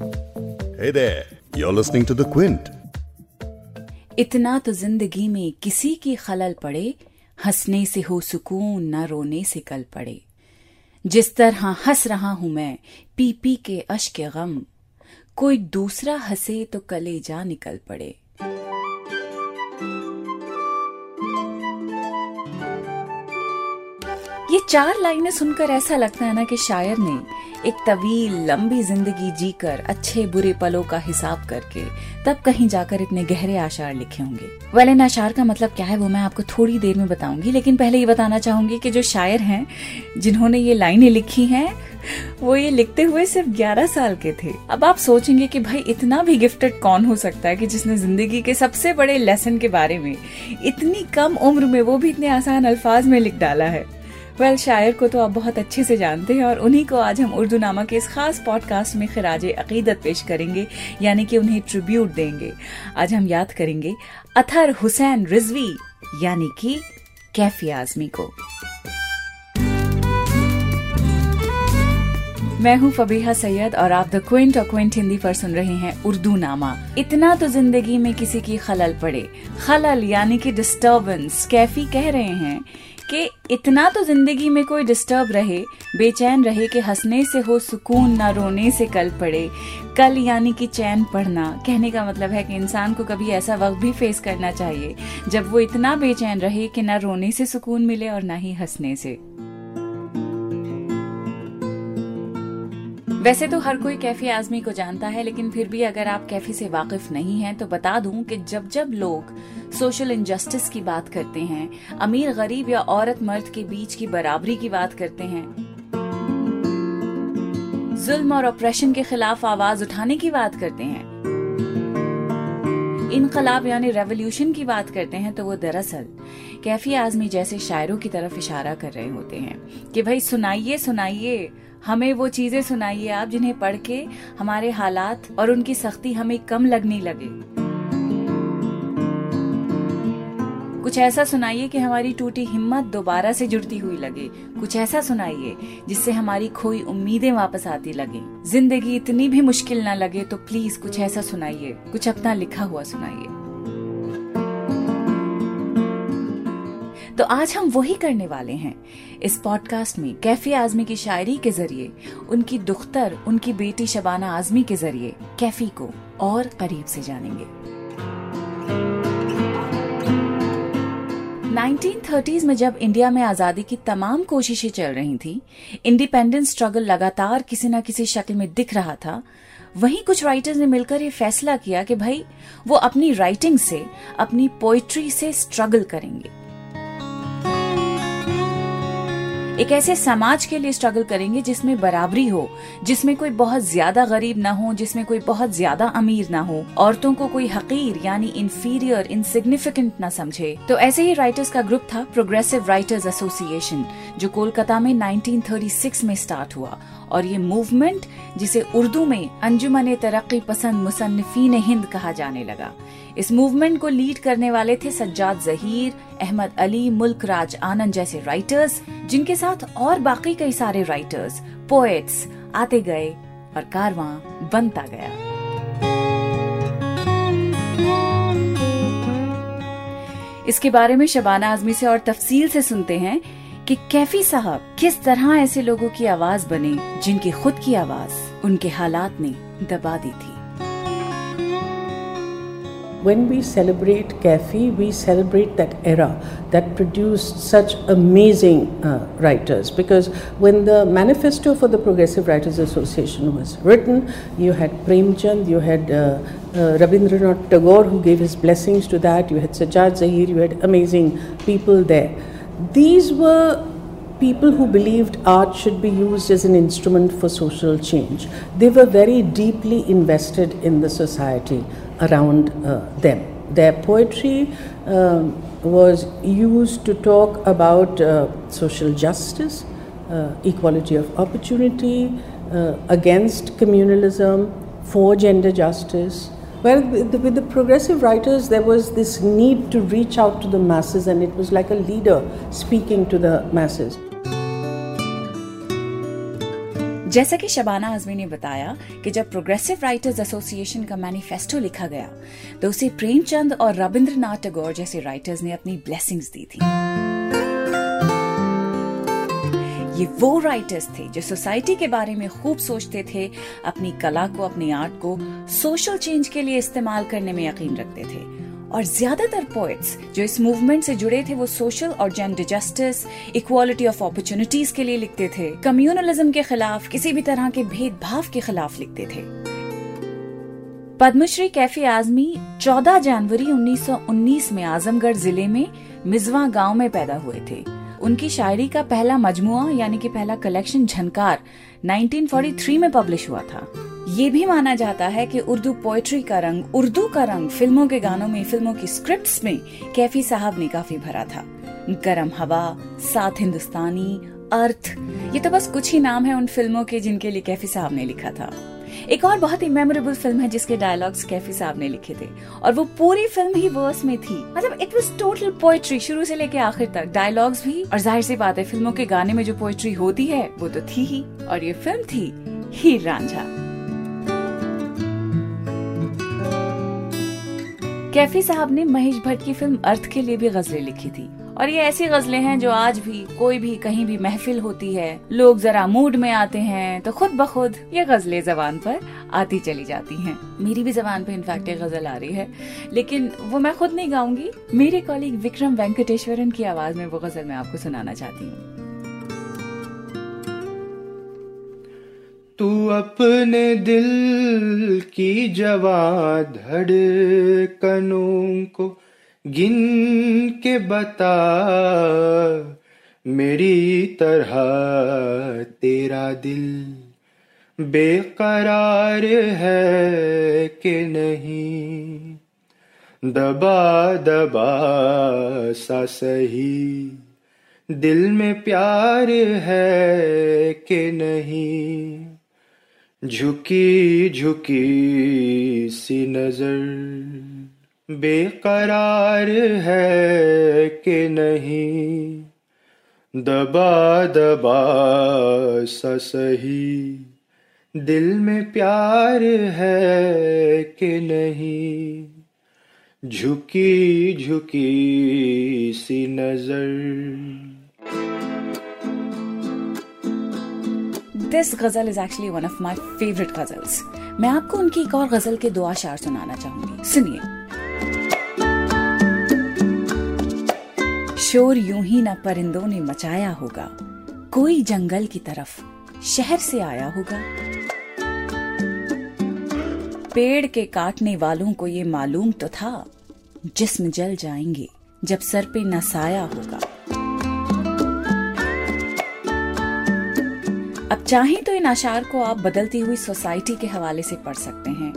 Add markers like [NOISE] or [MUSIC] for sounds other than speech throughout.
Hey there, you're listening to The Quint. इतना तो ज़िंदगी में किसी की खलल पड़े हंसने से हो सुकून न रोने से कल पड़े जिस तरह हंस रहा हूँ मैं पी पी के अश्क गम कोई दूसरा हंसे तो कले जा निकल पड़े ये चार लाइनें सुनकर ऐसा लगता है ना कि शायर ने एक तवील, लंबी ज़िंदगी जीकर अच्छे बुरे पलों का हिसाब करके तब कहीं जाकर इतने गहरे आशार लिखे होंगे। वेल इन आशार का मतलब क्या है वो मैं आपको थोड़ी देर में बताऊँगी, लेकिन पहले ये बताना चाहूँगी कि जो शायर हैं, जिन्होंने ये लाइनें लिखी हैं, वो ये लिखते हुए सिर्फ़ 11 साल के थे। अब आप सोचेंगे कि भाई इतना भी गिफ्टेड कौन हो सकता है कि जिसने ज़िंदगी के सबसे बड़े लेसन के बारे में इतनी कम उम्र में वो भी इतने आसान अल्फाज में लिख डाला है। वेल well, शायर को तो आप बहुत अच्छे से जानते हैं और उन्हीं को आज हम उर्दू नामा के इस खास पॉडकास्ट में खराज अकीदत पेश करेंगे यानी कि उन्हें ट्रिब्यूट देंगे। आज हम याद करेंगे अथर हुसैन रिजवी यानी कि कैफी आजमी को। मैं हूँ फबीहा सैयद और आप द क्विंट और क्विंट हिंदी पर सुन रहे हैं उर्दू नामा इतना तो ज़िंदगी में किसी की खलल पड़े। खलल यानी कि डिस्टरबेंस कैफी कह रहे हैं। कि इतना तो ज़िंदगी में कोई डिस्टर्ब रहे, बेचैन रहे कि हंसने से हो सुकून, ना रोने से कल पड़े। कल यानी कि चैन पढ़ना कहने का मतलब है कि इंसान को कभी ऐसा वक्त भी फेस करना चाहिए, जब वो इतना बेचैन रहे कि ना रोने से सुकून मिले और ना ही हंसने से। वैसे तो हर कोई कैफी आजमी को जानता है, लेकिन फिर भी अगर आप कैफी से वाकिफ नहीं हैं तो बता दूँ कि जब जब लोग सोशल इनजस्टिस की बात करते हैं, अमीर गरीब या औरत मर्द के बीच की बराबरी की बात करते हैं, जुल्म और ऑपरेशन के खिलाफ आवाज़ उठाने की बात करते हैं, इनकलाब यानी रेवोल्यूशन की बात करते हैं तो वो दरअसल कैफी आजमी जैसे शायरों की तरफ़ इशारा कर रहे होते हैं कि भाई सुनाइए सुनाइए हमें वो चीज़ें सुनाइए आप जिन्हें पढ़ के हमारे हालात और उनकी सख्ती हमें कम लगने लगे। कुछ ऐसा सुनाइए कि हमारी टूटी हिम्मत दोबारा से जुड़ती हुई लगे। कुछ ऐसा सुनाइए जिससे हमारी खोई उम्मीदें वापस आती लगे। ज़िंदगी इतनी भी मुश्किल ना लगे तो प्लीज़ कुछ ऐसा सुनाइए। कुछ अपना लिखा हुआ सुनाइए। तो आज हम वही करने वाले हैं। इस पॉडकास्ट में कैफी आजमी की शायरी के ज़रिए, उनकी दुख्तर, उनकी बेटी शबाना आजमी के ज़रिए कैफी को और करीब से जानेंगे। 1930s में जब इंडिया में आज़ादी की तमाम कोशिशें चल रही थी इंडिपेंडेंस स्ट्रगल लगातार किसी न किसी शक्ल में दिख रहा था, वहीं कुछ राइटर्स ने मिलकर ये फैसला किया कि भाई, वो अपनी राइटिंग से, अपनी पोइट्री से स्ट्रगल करेंगे। एक ऐसे समाज के लिए स्ट्रगल करेंगे जिसमें बराबरी हो, जिसमें कोई बहुत ज़्यादा गरीब ना हो, जिसमें कोई बहुत ज़्यादा अमीर ना हो, औरतों को कोई हकीर यानी इन्फीरियर इनसिग्निफिकेंट ना समझे। तो ऐसे ही राइटर्स का ग्रुप था प्रोग्रेसिव राइटर्स एसोसिएशन जो कोलकाता में 1936 में स्टार्ट हुआ। और ये मूवमेंट जिसे उर्दू में अंजुमन तरक्की पसंद मुसन्फीन हिंद कहा जाने लगा। इस मूवमेंट को लीड करने वाले थे सज्जाद जहीर, अहमद अली, मुल्क राज आनंद जैसे राइटर्स जिनके साथ और बाकी कई सारे राइटर्स पोएट्स आते गए और कारवां बनता गया। इसके बारे में शबाना आजमी से और तफसील से सुनते हैं। कि कैफी साहब किस तरह ऐसे लोगों की आवाज़ बने जिनकी खुद की आवाज़ उनके हालात ने दबा दी थी when we celebrate Kafi, we celebrate that era that produced such amazing uh, writers. Because when the manifesto for the Progressive Writers Association was written, you had Premchand, you had uh, uh, Rabindranath Tagore who gave his blessings to that, you had Sajjad Zahir, you had amazing people there. These were people who believed art should be used as an instrument for social change. They were very deeply invested in the society around uh, them. Their poetry um, was used to talk about uh, social justice, uh, equality of opportunity, uh, against communalism, for gender justice. Well, with the, with the, progressive writers, there was this need to reach out to the masses, and it was like a leader speaking to the masses. जैसा कि शबाना आजमी ने बताया कि जब progressive writers association का manifesto लिखा गया तो उसे प्रेमचंद और रविंद्रनाथ टैगोर जैसे राइटर्स ने अपनी ब्लेसिंग्स दी थी ये वो राइटर्स थे जो सोसाइटी के बारे में खूब सोचते थे, अपनी कला को, अपनी आर्ट को सोशल चेंज के लिए इस्तेमाल करने में यकीन रखते थे। और ज़्यादातर पोएट्स जो इस मूवमेंट से जुड़े थे, वो सोशल और gender justice equality of opportunities के लिए लिखते थे। कम्युनलिज्म के खिलाफ, किसी भी तरह के भेदभाव के खिलाफ लिखते थे। पद्मश्री कैफी आजमी 14 जनवरी 1919 में आजमगढ़ ज़िले में मिजवा गाँव में पैदा हुए थे। उनकी शायरी का पहला मजमुआ, यानी कि पहला कलेक्शन झनकार 1943 में पब्लिश हुआ था। ये भी माना जाता है कि उर्दू पोएट्री का रंग, उर्दू का रंग फ़िल्मों के गानों में, फ़िल्मों की स्क्रिप्ट्स में कैफी साहब ने काफ़ी भरा था। गरम हवा, साथ हिंदुस्तानी, अर्थ, ये तो बस कुछ ही नाम है उन फ़िल्मों के जिनके लिए कैफी साहब ने लिखा था। एक और बहुत ही मेमोरेबल फ़िल्म है जिसके डायलॉग्स कैफी साहब ने लिखे थे। और वो पूरी फ़िल्म ही वर्स में थी। मतलब इट वाज टोटल पोएट्री शुरू से लेके आखिर तक। डायलॉग्स भी, और ज़ाहिर सी बात है, फ़िल्मों के गाने में जो पोएट्री होती है, वो तो थी ही। और ये फ़िल्म थी, हीर रांझा। कैफी साहब ने महेश भट्ट की फ़िल्म अर्थ के लिए भी गजलें लिखी थी। और ये ऐसी गजलें हैं जो आज भी, कोई भी, कहीं भी महफिल होती है। लोग जरा मूड में आते हैं तो खुद ब खुद ये गजलें जबान पर आती चली जाती हैं। मेरी भी जबान पे इनफैक्ट एक गज़ल आ रही है। लेकिन वो मैं खुद नहीं गाऊँगी, मेरे कॉलीग विक्रम वेंकटेश्वरन की आवाज़ में वो गज़ल मैं आपको सुनाना चाहती हूँ। तू अपने दिल की जवा धड़कनों को गिन के बता, मेरी तरह तेरा दिल बेकरार है कि नहीं? दबा दबा सा सही, दिल में प्यार है कि नहीं? झुकी झुकी सी नज़र बेकरार है कि नहीं? दबा दबा सा सही दिल में प्यार है कि नहीं? झुकी झुकी सी नज़र। This ghazal is actually one of my favourite ghazals मैं आपको उनकी एक और गज़ल के दो आशार सुनाना चाहूँगी। सुनिए। शोर यूँ ही न परिंदों ने मचाया होगा। कोई जंगल की तरफ़, शहर से आया होगा। पेड़ के काटने वालों को ये मालूम तो था, जिस्म जल जाएँगे जब सर पे न साया होगा। अब चाहें तो इन आशार को आप बदलती हुई सोसाइटी के हवाले से पढ़ सकते हैं।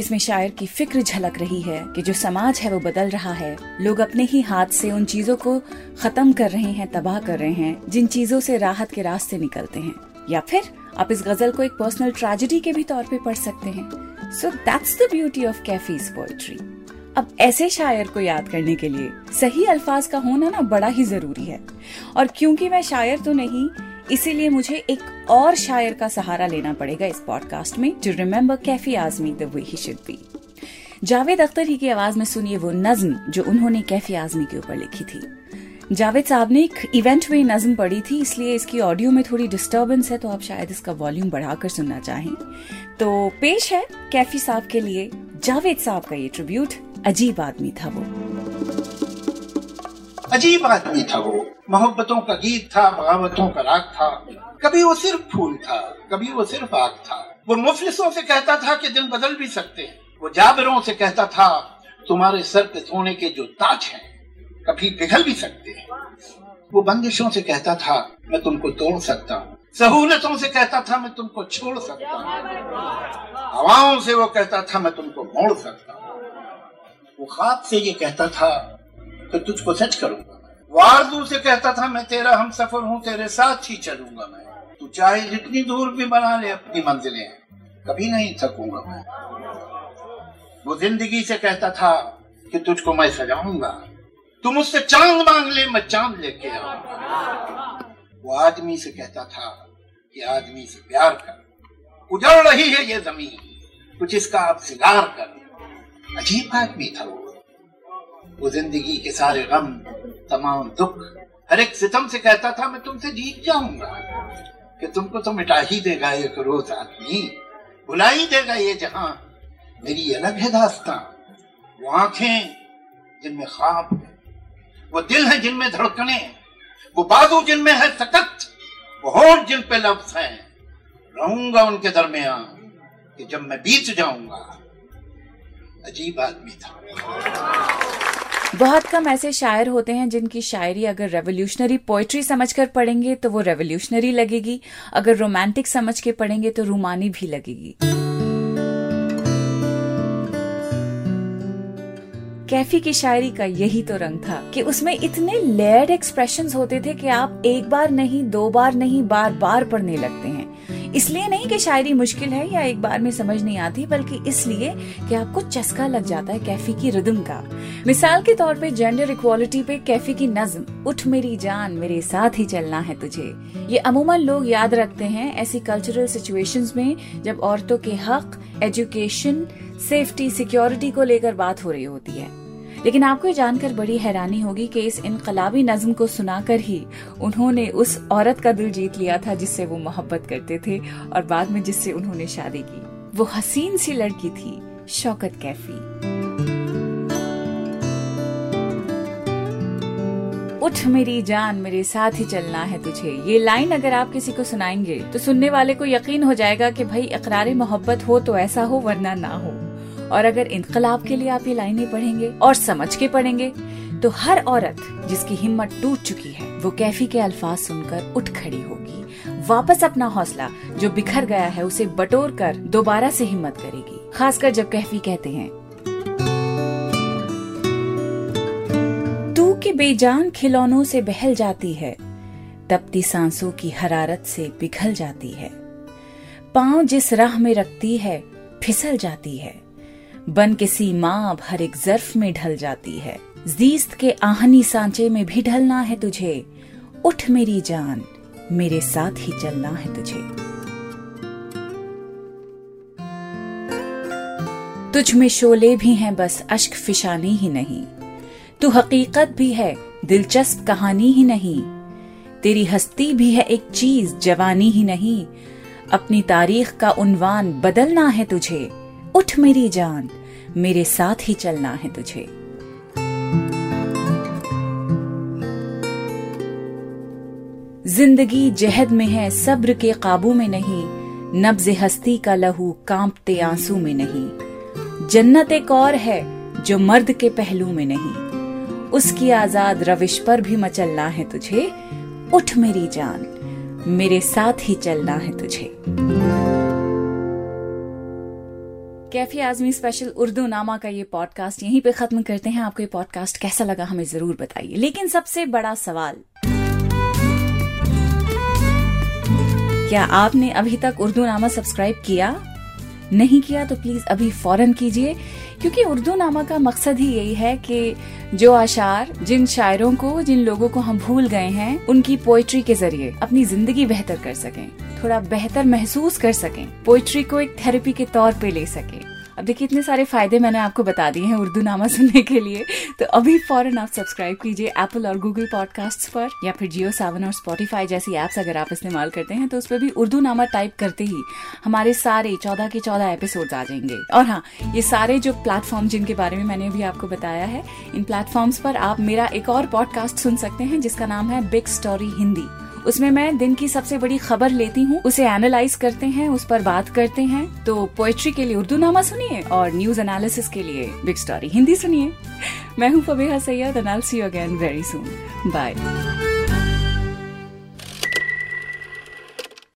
इसमें शायर की फ़िक्र झलक रही है कि जो समाज है वो बदल रहा है। लोग अपने ही हाथ से उन चीज़ों को खत्म कर रहे हैं, तबाह कर रहे हैं, जिन चीज़ों से राहत के रास्ते निकलते हैं। या फिर आप इस गज़ल को एक पर्सनल ट्रेजिडी के भी तौर पे पढ़ सकते हैं। So that's the beauty of Kaifi's poetry अब ऐसे शायर को याद करने के लिए सही अल्फाज का होना ना बड़ा ही ज़रूरी है। और क्योंकि मैं शायर तो नहीं इसीलिए मुझे एक और शायर का सहारा लेना पड़ेगा इस पॉडकास्ट में to remember Kaifi Azmi the way he should be Javed Akhtar ही की आवाज़ में सुनिए वो नज्म, जो उन्होंने कैफी आजमी के ऊपर लिखी थी। जावेद साहब ने एक इवेंट में नज्म पढ़ी थी, इसलिए इसकी ऑडियो में थोड़ी डिस्टरबेंस है तो आप शायद इसका वॉल्यूम बढ़ाकर सुनना चाहें। तो पेश है कैफी साहब के लिए जावेद साहब का ये ट्रिब्यूट अजीब आदमी था वो। अजीब आदमी था वो। मोहब्बतों का गीत था, बगावतों का राग था। कभी वो सिर्फ़ फूल था, कभी वो सिर्फ़ आग था। वो मुफलिसों से कहता था कि दिन बदल भी सकते हैं। वो जाबरों से कहता था, तुम्हारे सर पे सोने के जो ताज हैं, कभी पिघल भी सकते हैं। वो बंदिशों से कहता था, मैं तुमको तोड़ सकता हूँ। सहूलतों से कहता था, मैं तुमको छोड़ सकता हूँ। हवाओं से वो कहता था, मैं तुमको मोड़ सकता हूँ। वो खाब से ये कहता था तो तुझको सच करूँगा वारदू से कहता था, मैं तेरा, हम सफ़र हूँ, तेरे साथ ही चलूँगा मैं। तू चाहे जितनी दूर भी बना ले, अपनी मंजिलें कभी नहीं थकूँगा मैं। वो ज़िंदगी से कहता था कि तुझको मैं सजाऊँगा। तू मुझसे चाँद मांग ले, मैं चाँद लेके आऊँगा। वो आदमी से कहता था कि आदमी से प्यार कर। उजड़ रही है ये ज़मीन, कुछ इसका आप सिगार कर। अजीब आदमी था वो। वो ज़िंदगी के सारे गम, तमाम दुख, हर एक सितम से कहता था, मैं तुमसे जीत जाऊँगा। कि तुमको तो मिटा ही देगा एक रोज आदमी। भुला ही देगा ये जहाँ। मेरी अलग है दास्ता। वो आँखें जिनमें ख्वाब है। वो दिल है जिनमें धड़कने। वो बाजू जिनमें है सकत वो होठ जिन पे लफ्ज हैं। रहूँगा उनके दरमियान कि जब मैं बीत जाऊँगा। अजीब आदमी था। बहुत कम ऐसे शायर होते हैं जिनकी शायरी अगर रेवोल्यूशनरी पोइट्री समझकर पढ़ेंगे तो वो रेवोल्यूशनरी लगेगी। अगर रोमांटिक समझ के पढ़ेंगे तो रूमानी भी लगेगी। कैफी की शायरी का यही तो रंग था कि उसमें इतने लेयर्ड एक्सप्रेशन होते थे कि आप एक बार नहीं, दो बार नहीं बार बार पढ़ने लगते हैं। इसलिए नहीं कि शायरी मुश्किल है या एक बार में समझ नहीं आती, बल्कि इसलिए कि आपको चस्का लग जाता है कैफी की रिदम का। मिसाल के तौर पे जेंडर इक्वालिटी पे कैफी की नज्म, उठ मेरी जान, मेरे साथ ही चलना है तुझे। ये अमूमन लोग याद रखते हैं ऐसी कल्चरल सिचुएशंस में जब औरतों के हक एजुकेशन सेफ्टी सिक्योरिटी को लेकर बात हो रही होती है। लेकिन आपको ये जानकर बड़ी हैरानी होगी कि इस इनकलाबी नज्म को सुनाकर ही उन्होंने उस औरत का दिल जीत लिया था जिससे वो मोहब्बत करते थे और बाद में जिससे उन्होंने शादी की। वो हसीन सी लड़की थी, शौकत कैफी। उठ मेरी जान, मेरे साथ ही चलना है तुझे। ये लाइन अगर आप किसी को सुनाएँगे तो सुनने वाले को यकीन हो जाएगा कि भाई इकरार मोहब्बत हो तो ऐसा हो, वरना ना हो। और अगर इनकलाब के लिए आप ये लाइनें पढ़ेंगे और समझ के पढ़ेंगे तो हर औरत जिसकी हिम्मत टूट चुकी है, वो कैफी के अल्फाज सुनकर उठ खड़ी होगी। वापस अपना हौसला जो बिखर गया है, उसे बटोर कर दोबारा से हिम्मत करेगी। खासकर जब कैफी कहते हैं, तू के बेजान खिलौनों से बहल जाती है, तपती सांसों की हरारत से पिघल जाती है। पाँव जिस राह में रखती है, फिसल जाती है। बन के सीमाब हर एक जर्फ में ढल जाती है। जीस्त के आहनी सांचे में भी ढलना है तुझे। उठ मेरी जान, मेरे साथ ही चलना है तुझे। तुझ में शोले भी हैं बस, अश्क फिशानी ही नहीं। तू हकीकत भी है, दिलचस्प कहानी ही नहीं। तेरी हस्ती भी है एक चीज़, जवानी ही नहीं। अपनी तारीख का उनवान बदलना है तुझे। उठ मेरी जान, मेरे साथ ही चलना है तुझे। ज़िंदगी जहद में है, सब्र के काबू में नहीं, नब्ज हस्ती का लहू कांपते आँसू में नहीं। जन्नत एक और है, जो मर्द के पहलू में नहीं। उसकी आज़ाद रविश पर भी मचलना है तुझे। उठ मेरी जान, मेरे साथ ही चलना है तुझे। कैफी आजमी स्पेशल उर्दू नामा का ये पॉडकास्ट यहीं पे खत्म करते हैं। आपको ये पॉडकास्ट कैसा लगा हमें ज़रूर बताइए। लेकिन सबसे बड़ा सवाल। क्या आपने अभी तक उर्दू नामा सब्सक्राइब किया? नहीं किया तो प्लीज़ अभी फ़ौरन कीजिए। क्योंकि उर्दू नामा का मकसद ही यही है कि जो आशार, जिन शायरों को, जिन लोगों को हम भूल गए हैं, उनकी पोइट्री के ज़रिए अपनी ज़िंदगी बेहतर कर सकें, थोड़ा बेहतर महसूस कर सकें पोइट्री को एक थेरेपी के तौर पे ले सकें। अब देखिए, इतने सारे फ़ायदे मैंने आपको बता दिए हैं उर्दू नामा सुनने के लिए। तो अभी फ़ौरन आप सब्सक्राइब कीजिए एप्पल और गूगल पॉडकास्ट पर, या फिर जियो सेवन और स्पॉटिफाई जैसी एप्स अगर आप इस्तेमाल करते हैं तो उस पर भी उर्दू नामा टाइप करते ही हमारे सारे चौदह के चौदह एपिसोड आ जाएँगे। और हाँ ये सारे जो प्लेटफॉर्म जिनके बारे में मैंने अभी आपको बताया है, इन प्लेटफॉर्म्स पर आप मेरा एक और पॉडकास्ट सुन सकते हैं, जिसका नाम है बिग स्टोरी हिंदी उसमें मैं दिन की सबसे बड़ी खबर लेती हूँ, उसे एनालाइज करते हैं, उस पर बात करते हैं। तो पोएट्री के लिए उर्दू नामा सुनिए और न्यूज़ एनालिसिस के लिए बिग स्टोरी हिंदी सुनिए। [LAUGHS] मैं हूँ Fabiha Syed again very soon bye